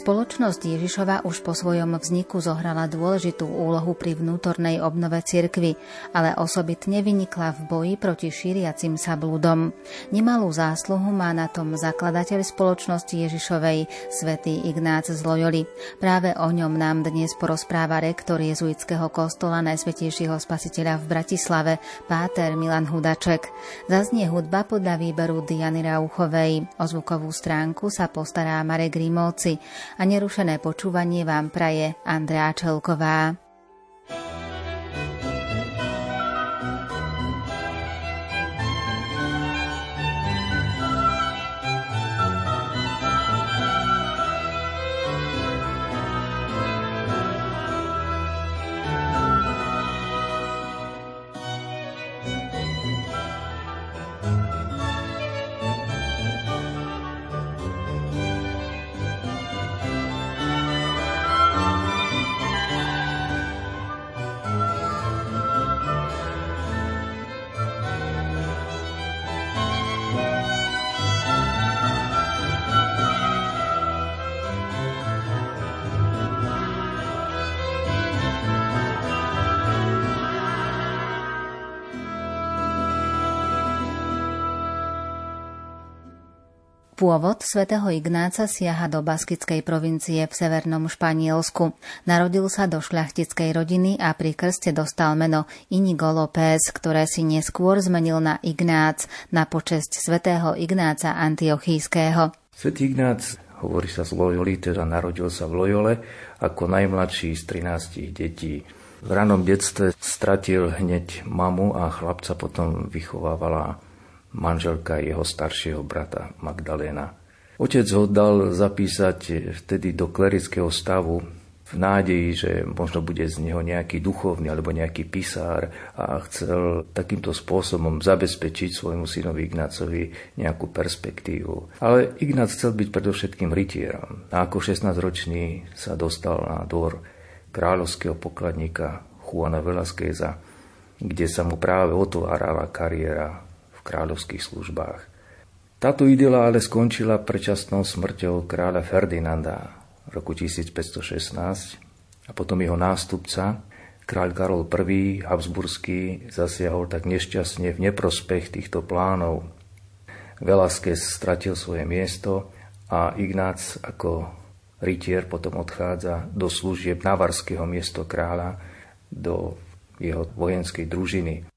Spoločnosť Ježišova už po svojom vzniku zohrala dôležitú úlohu pri vnútornej obnove cirkvy, ale osobitne vynikla v boji proti šíriacim sa blúdom. Nemalú zásluhu má na tom zakladateľ spoločnosti Ježišovej, svätý Ignác z Loyoli. Práve o ňom nám dnes porozpráva rektor jezuitského kostola Najsvetejšieho spasiteľa v Bratislave, páter Milan Hudaček. Zaznie hudba podľa výberu Diany Rauchovej. O zvukovú stránku sa postará Marek Grimovci a nerušené počúvanie vám praje Andrea Čelková. Pôvod svätého Ignáca siaha do baskickej provincie v severnom Španielsku. Narodil sa do šľachtickej rodiny a pri krste dostal meno Inigo López, ktoré si neskôr zmenil na Ignác na počesť svätého Ignáca Antiochískeho. Svetý Ignác hovorí sa z Loyoli, teda narodil sa v Loyole ako najmladší z 13 detí. V ranom detstve stratil hneď mamu a chlapca potom vychovávala manželka jeho staršieho brata Magdaléna. Otec ho dal zapísať vtedy do klerického stavu v nádeji, že možno bude z neho nejaký duchovný alebo nejaký pisár a chcel takýmto spôsobom zabezpečiť svojmu synovi Ignácovi nejakú perspektívu. Ale Ignác chcel byť predovšetkým rytierom a ako 16-ročný sa dostal na dvor kráľovského pokladníka Juana Velasqueza, kde sa mu práve otvárala kariéra kráľovských službách. Táto idyla ale skončila predčasnou smrťou kráľa Ferdinanda v roku 1516 a potom jeho nástupca, kráľ Karol I. Habsburský, zasiahol tak nešťastne v neprospech týchto plánov. Velázquez stratil svoje miesto a Ignác ako rytier potom odchádza do služieb navarského miesto kráľa do jeho vojenskej družiny.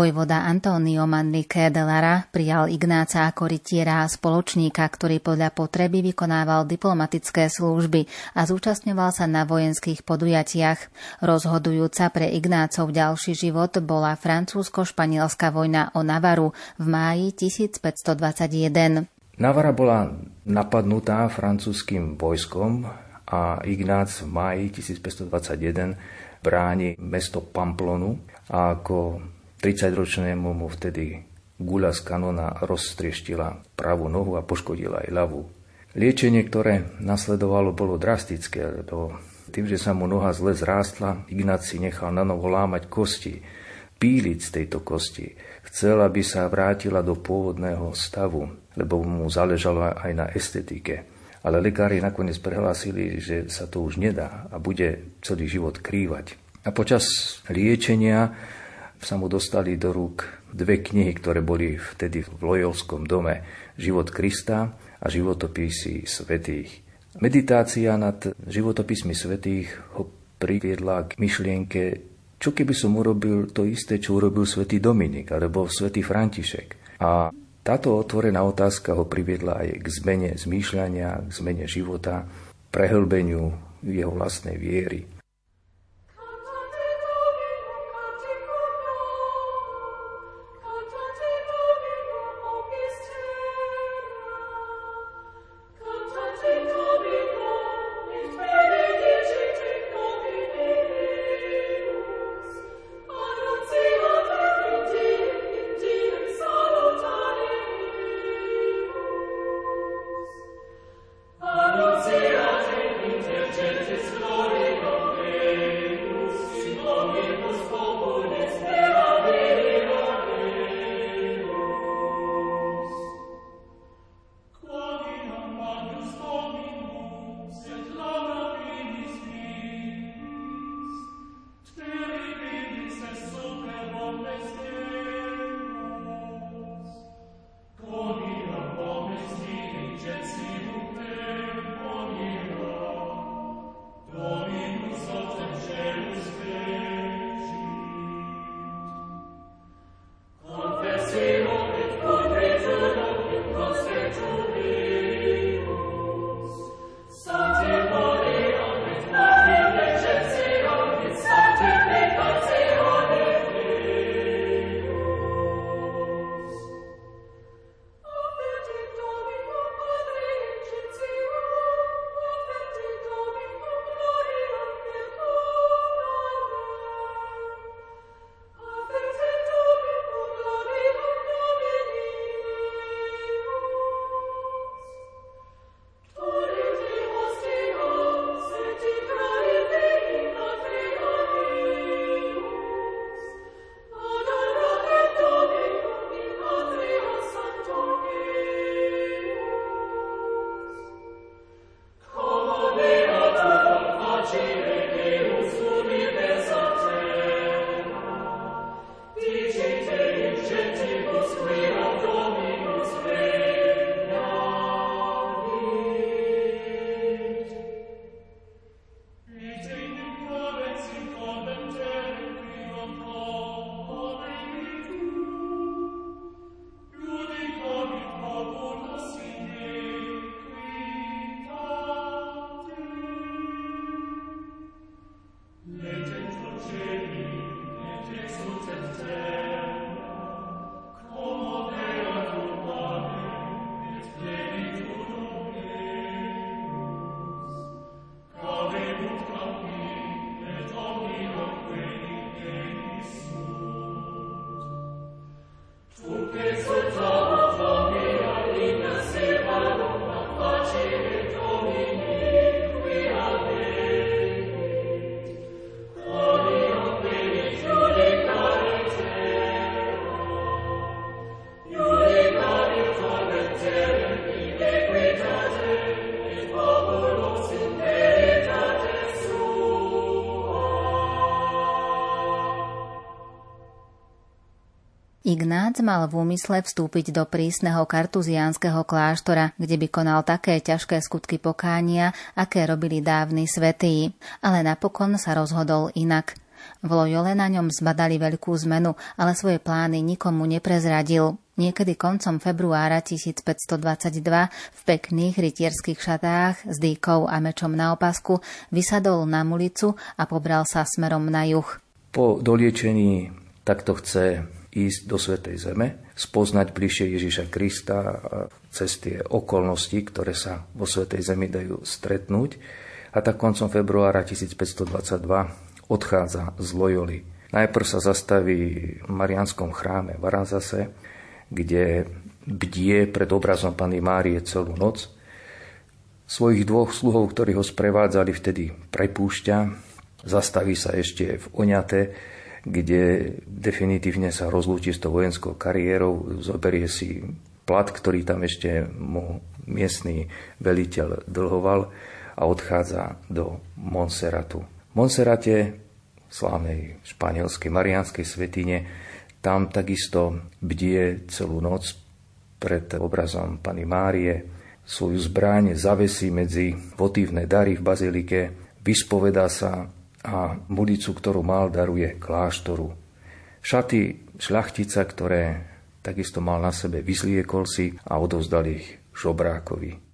Vojvoda Antonio Manrique de Lara prijal Ignáca ako rytiera a spoločníka, ktorý podľa potreby vykonával diplomatické služby a zúčastňoval sa na vojenských podujatiach. Rozhodujúca pre Ignácov ďalší život bola francúzsko-španielská vojna o Navaru v máji 1521. Navara bola napadnutá francúzským vojskom a Ignác v máji 1521 bráni mesto Pamplonu a ako 30-ročnému mu vtedy guľa z kanona rozstrieštila pravú nohu a poškodila aj ľavú. Liečenie, ktoré nasledovalo, bolo drastické, lebo tým, že sa mu noha zle zrástla, Ignác nechal na novo lámať kosti píliť z tejto kosti. Chcel, aby sa vrátila do pôvodného stavu, lebo mu záležalo aj na estetike. Ale lekári nakoniec prehlásili, že sa to už nedá a bude celý život krývať. A počas liečenia sa mu dostali do rúk dve knihy, ktoré boli vtedy v Lojovskom dome. Život Krista a životopisy svetých. Meditácia nad životopismi svetých ho priviedla k myšlienke, čo keby som urobil to isté, čo urobil svätý Dominik alebo svätý František. A táto otvorená otázka ho priviedla aj k zmene zmýšľania, k zmene života, prehlbeniu jeho vlastnej viery. Mal v úmysle vstúpiť do prísneho kartuziánskeho kláštora, kde by konal také ťažké skutky pokánia, aké robili dávni svetí. Ale napokon sa rozhodol inak. V Lojole na ňom zbadali veľkú zmenu, ale svoje plány nikomu neprezradil. Niekedy koncom februára 1522 v pekných rytierských šatách s dýkou a mečom na opasku vysadol na mulicu a pobral sa smerom na juh. Po doliečení takto chce ísť do Svetej Zeme, spoznať bližšie Ježiša Krista cez tie okolnosti, ktoré sa vo Svetej Zemi dajú stretnúť. A tak koncom februára 1522 odchádza z Loyoli. Najprv sa zastaví v Marianskom chráme v Aranzase, kde bdie pred obrazom Pany Márie celú noc. Svojich dvoch sluhov, ktorí ho sprevádzali, vtedy prepúšťa. Zastaví sa ešte v Oňate, kde definitívne sa rozlúči s tou vojenskou kariérou, zoberie si plat, ktorý tam ešte mu miestný veliteľ dlhoval a odchádza do Monserratu. V Monserrate, slávnej španielskej marianskej svetine, tam takisto bdie celú noc pred obrazom Pany Márie, svoju zbraň zavesí medzi votívne dary v bazilike, vyspoveda sa a mulicu, ktorú mal, daruje kláštoru. Šaty šľachtica, ktoré takisto mal na sebe, vyzliekol si a odovzdal ich žobrákovi.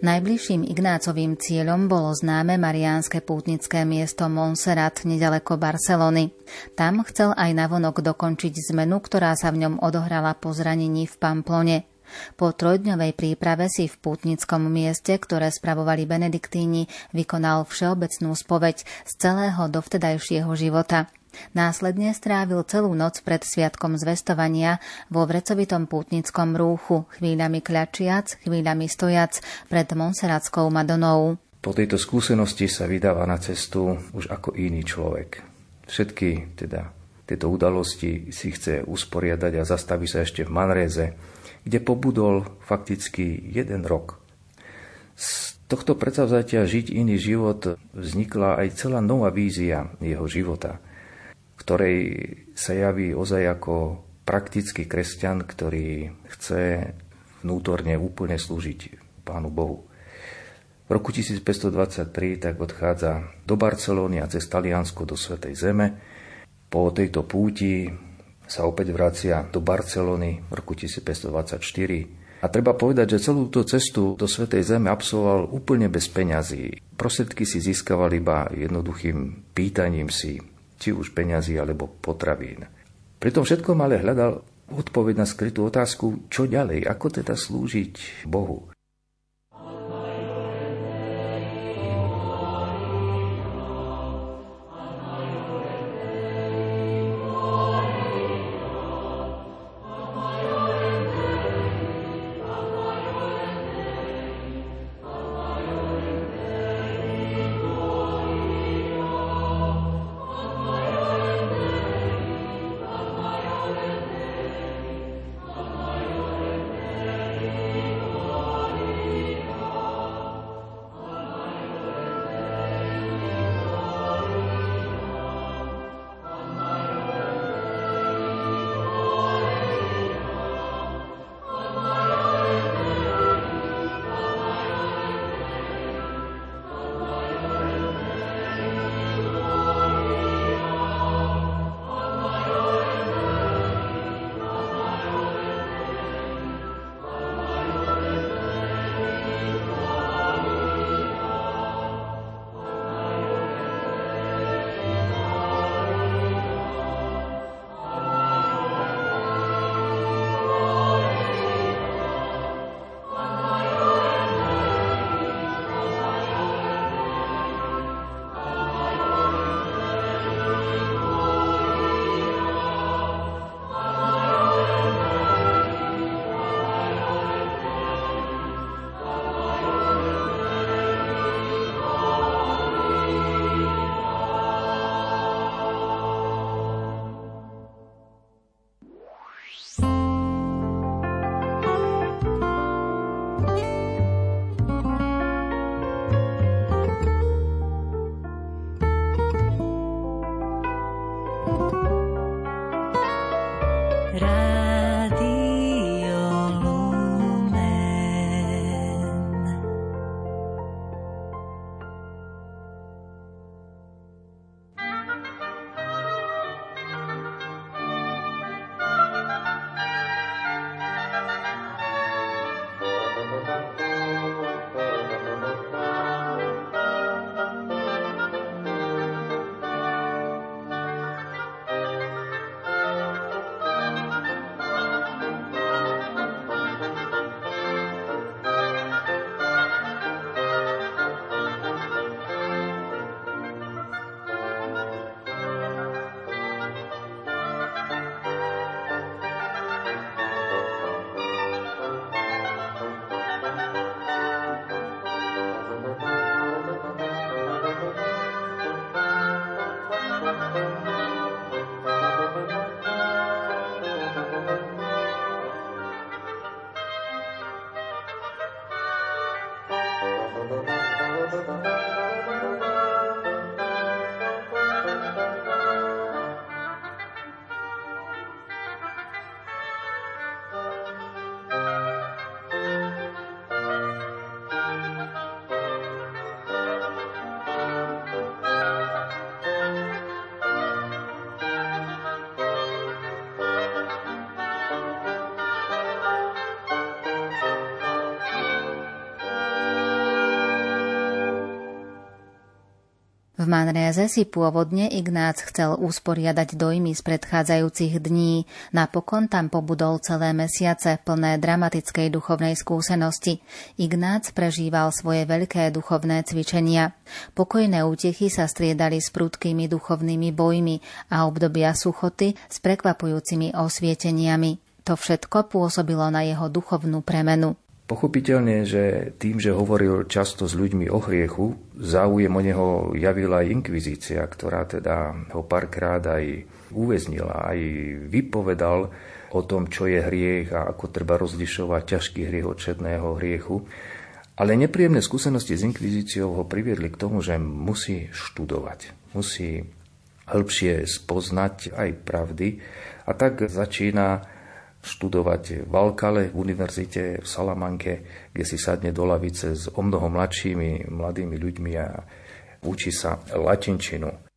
Najbližším Ignácovým cieľom bolo známe mariánske pútnické miesto Montserrat nedaleko Barcelony. Tam chcel aj navonok dokončiť zmenu, ktorá sa v ňom odohrala po zranení v Pamplone. Po trojdňovej príprave si v pútnickom mieste, ktoré spravovali benediktíni, vykonal všeobecnú spoveď z celého dovtedajšieho života. Následne strávil celú noc pred sviatkom zvestovania vo vrecovitom pútnickom rúchu, chvíľami kľačiac, chvíľami stojac pred Monseratskou Madonou. Po tejto skúsenosti sa vydáva na cestu už ako iný človek. Všetky teda tieto udalosti si chce usporiadať a zastaví sa ešte v Manreze, kde pobudol fakticky jeden rok. Z tohto predsavzatia žiť iný život vznikla aj celá nová vízia jeho života – ktorej sa javí ozaj ako praktický kresťan, ktorý chce vnútorne úplne slúžiť Pánu Bohu. V roku 1523 tak odchádza do Barcelóny a cez Taliansko do Svetej Zeme. Po tejto púti sa opäť vracia do Barcelony v roku 1524 a treba povedať, že celú tú cestu do Svetej Zeme absolvoval úplne bez peňazí. Prostriedky si získaval iba jednoduchým pýtaním si či už peňazí alebo potravín. Pri tom všetkom ale hľadal odpoveď na skrytú otázku, čo ďalej, ako teda slúžiť Bohu. Manréze si pôvodne Ignác chcel usporiadať dojmy z predchádzajúcich dní. Napokon tam pobudol celé mesiace plné dramatickej duchovnej skúsenosti. Ignác prežíval svoje veľké duchovné cvičenia. Pokojné útechy sa striedali s prudkými duchovnými bojmi a obdobia suchoty s prekvapujúcimi osvieteniami. To všetko pôsobilo na jeho duchovnú premenu. Pochopiteľne, že tým, že hovoril často s ľuďmi o hriechu, záujem o neho javila aj inkvizícia, ktorá teda ho párkrát aj uväznila, aj vypovedal o tom, čo je hriech a ako treba rozlišovať ťažký hriech od četného hriechu. Ale nepríjemné skúsenosti s inkvizíciou ho priviedli k tomu, že musí študovať, musí hĺbšie spoznať aj pravdy a tak začína študovať v Alkale, v univerzite v Salamanke, kde si sadne do lavice s o mnoho mladšími mladými ľuďmi a učí sa latinčinu.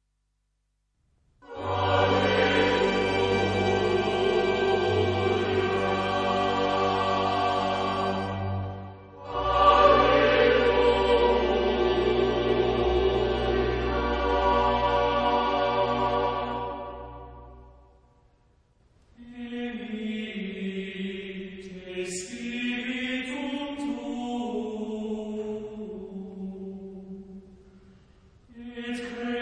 It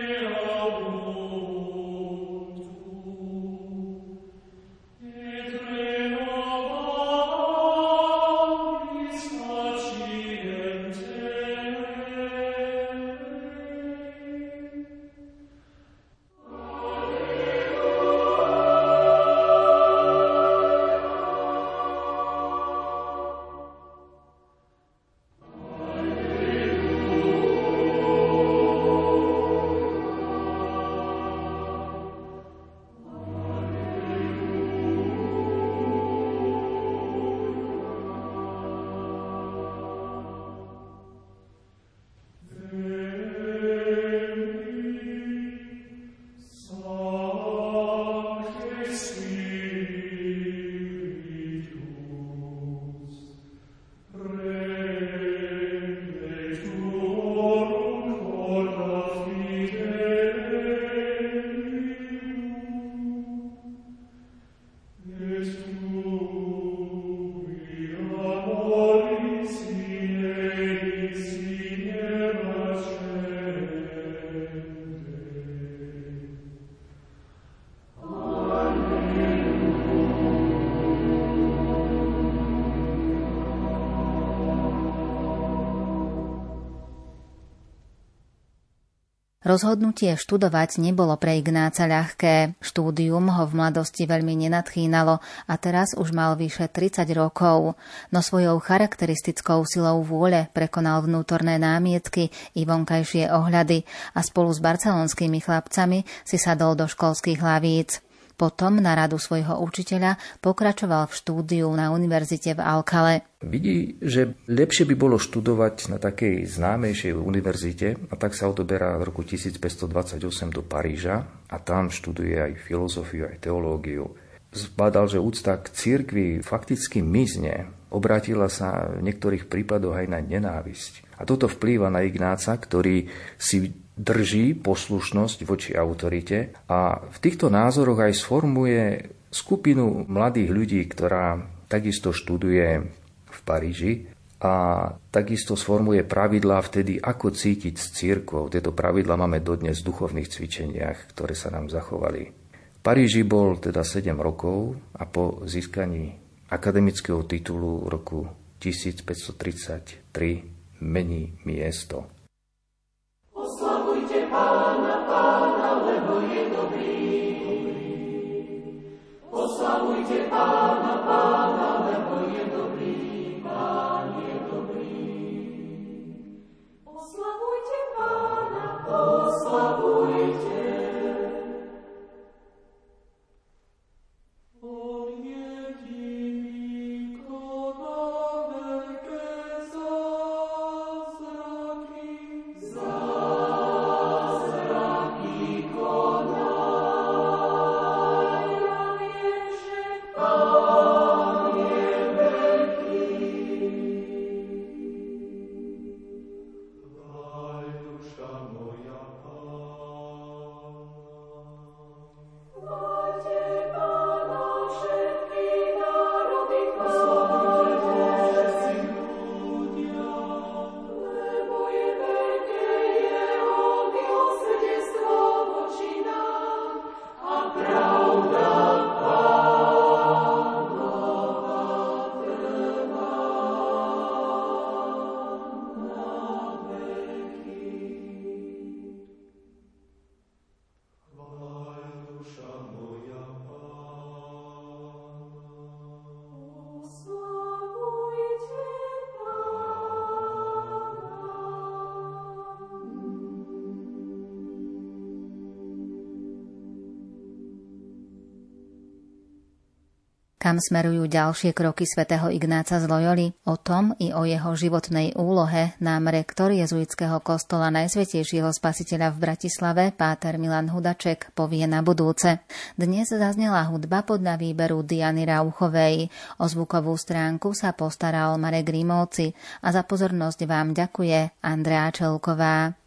Rozhodnutie študovať nebolo pre Ignáca ľahké. Štúdium ho v mladosti veľmi nenadchýnalo a teraz už mal vyše 30 rokov. No svojou charakteristickou silou vôle prekonal vnútorné námietky i vonkajšie ohľady a spolu s barcelonskými chlapcami si sadol do školských hlavíc. Potom na radu svojho učiteľa pokračoval v štúdiu na univerzite v Alkale. Vidí, že lepšie by bolo študovať na takej známejšej univerzite a tak sa odoberá v roku 1528 do Paríža a tam študuje aj filozofiu, aj teológiu. Zbadal, že úcta k cirkvi fakticky mizne, obrátila sa v niektorých prípadoch aj na nenávisť. A toto vplýva na Ignáca, ktorý si drží poslušnosť voči autorite a v týchto názoroch aj sformuje skupinu mladých ľudí, ktorá takisto študuje Paríži a takisto sformuje pravidlá vtedy, ako cítiť s církvou. Tieto pravidlá máme dodnes v duchovných cvičeniach, ktoré sa nám zachovali. V Paríži bol teda 7 rokov a po získaní akademického titulu roku 1533 mení miesto. Pána, Pána, lebo je dobrý. Oslavujte Pána, Pána, Kam smerujú ďalšie kroky svätého Ignáca z Loyoli? O tom i o jeho životnej úlohe nám rektor jezuitského kostola Najsvetejšieho spasiteľa v Bratislave, páter Milan Hudaček, povie na budúce. Dnes zaznela hudba podľa výberu Diany Rauchovej. O zvukovú stránku sa postaral Marek Rímovci a za pozornosť vám ďakuje Andrea Čelková.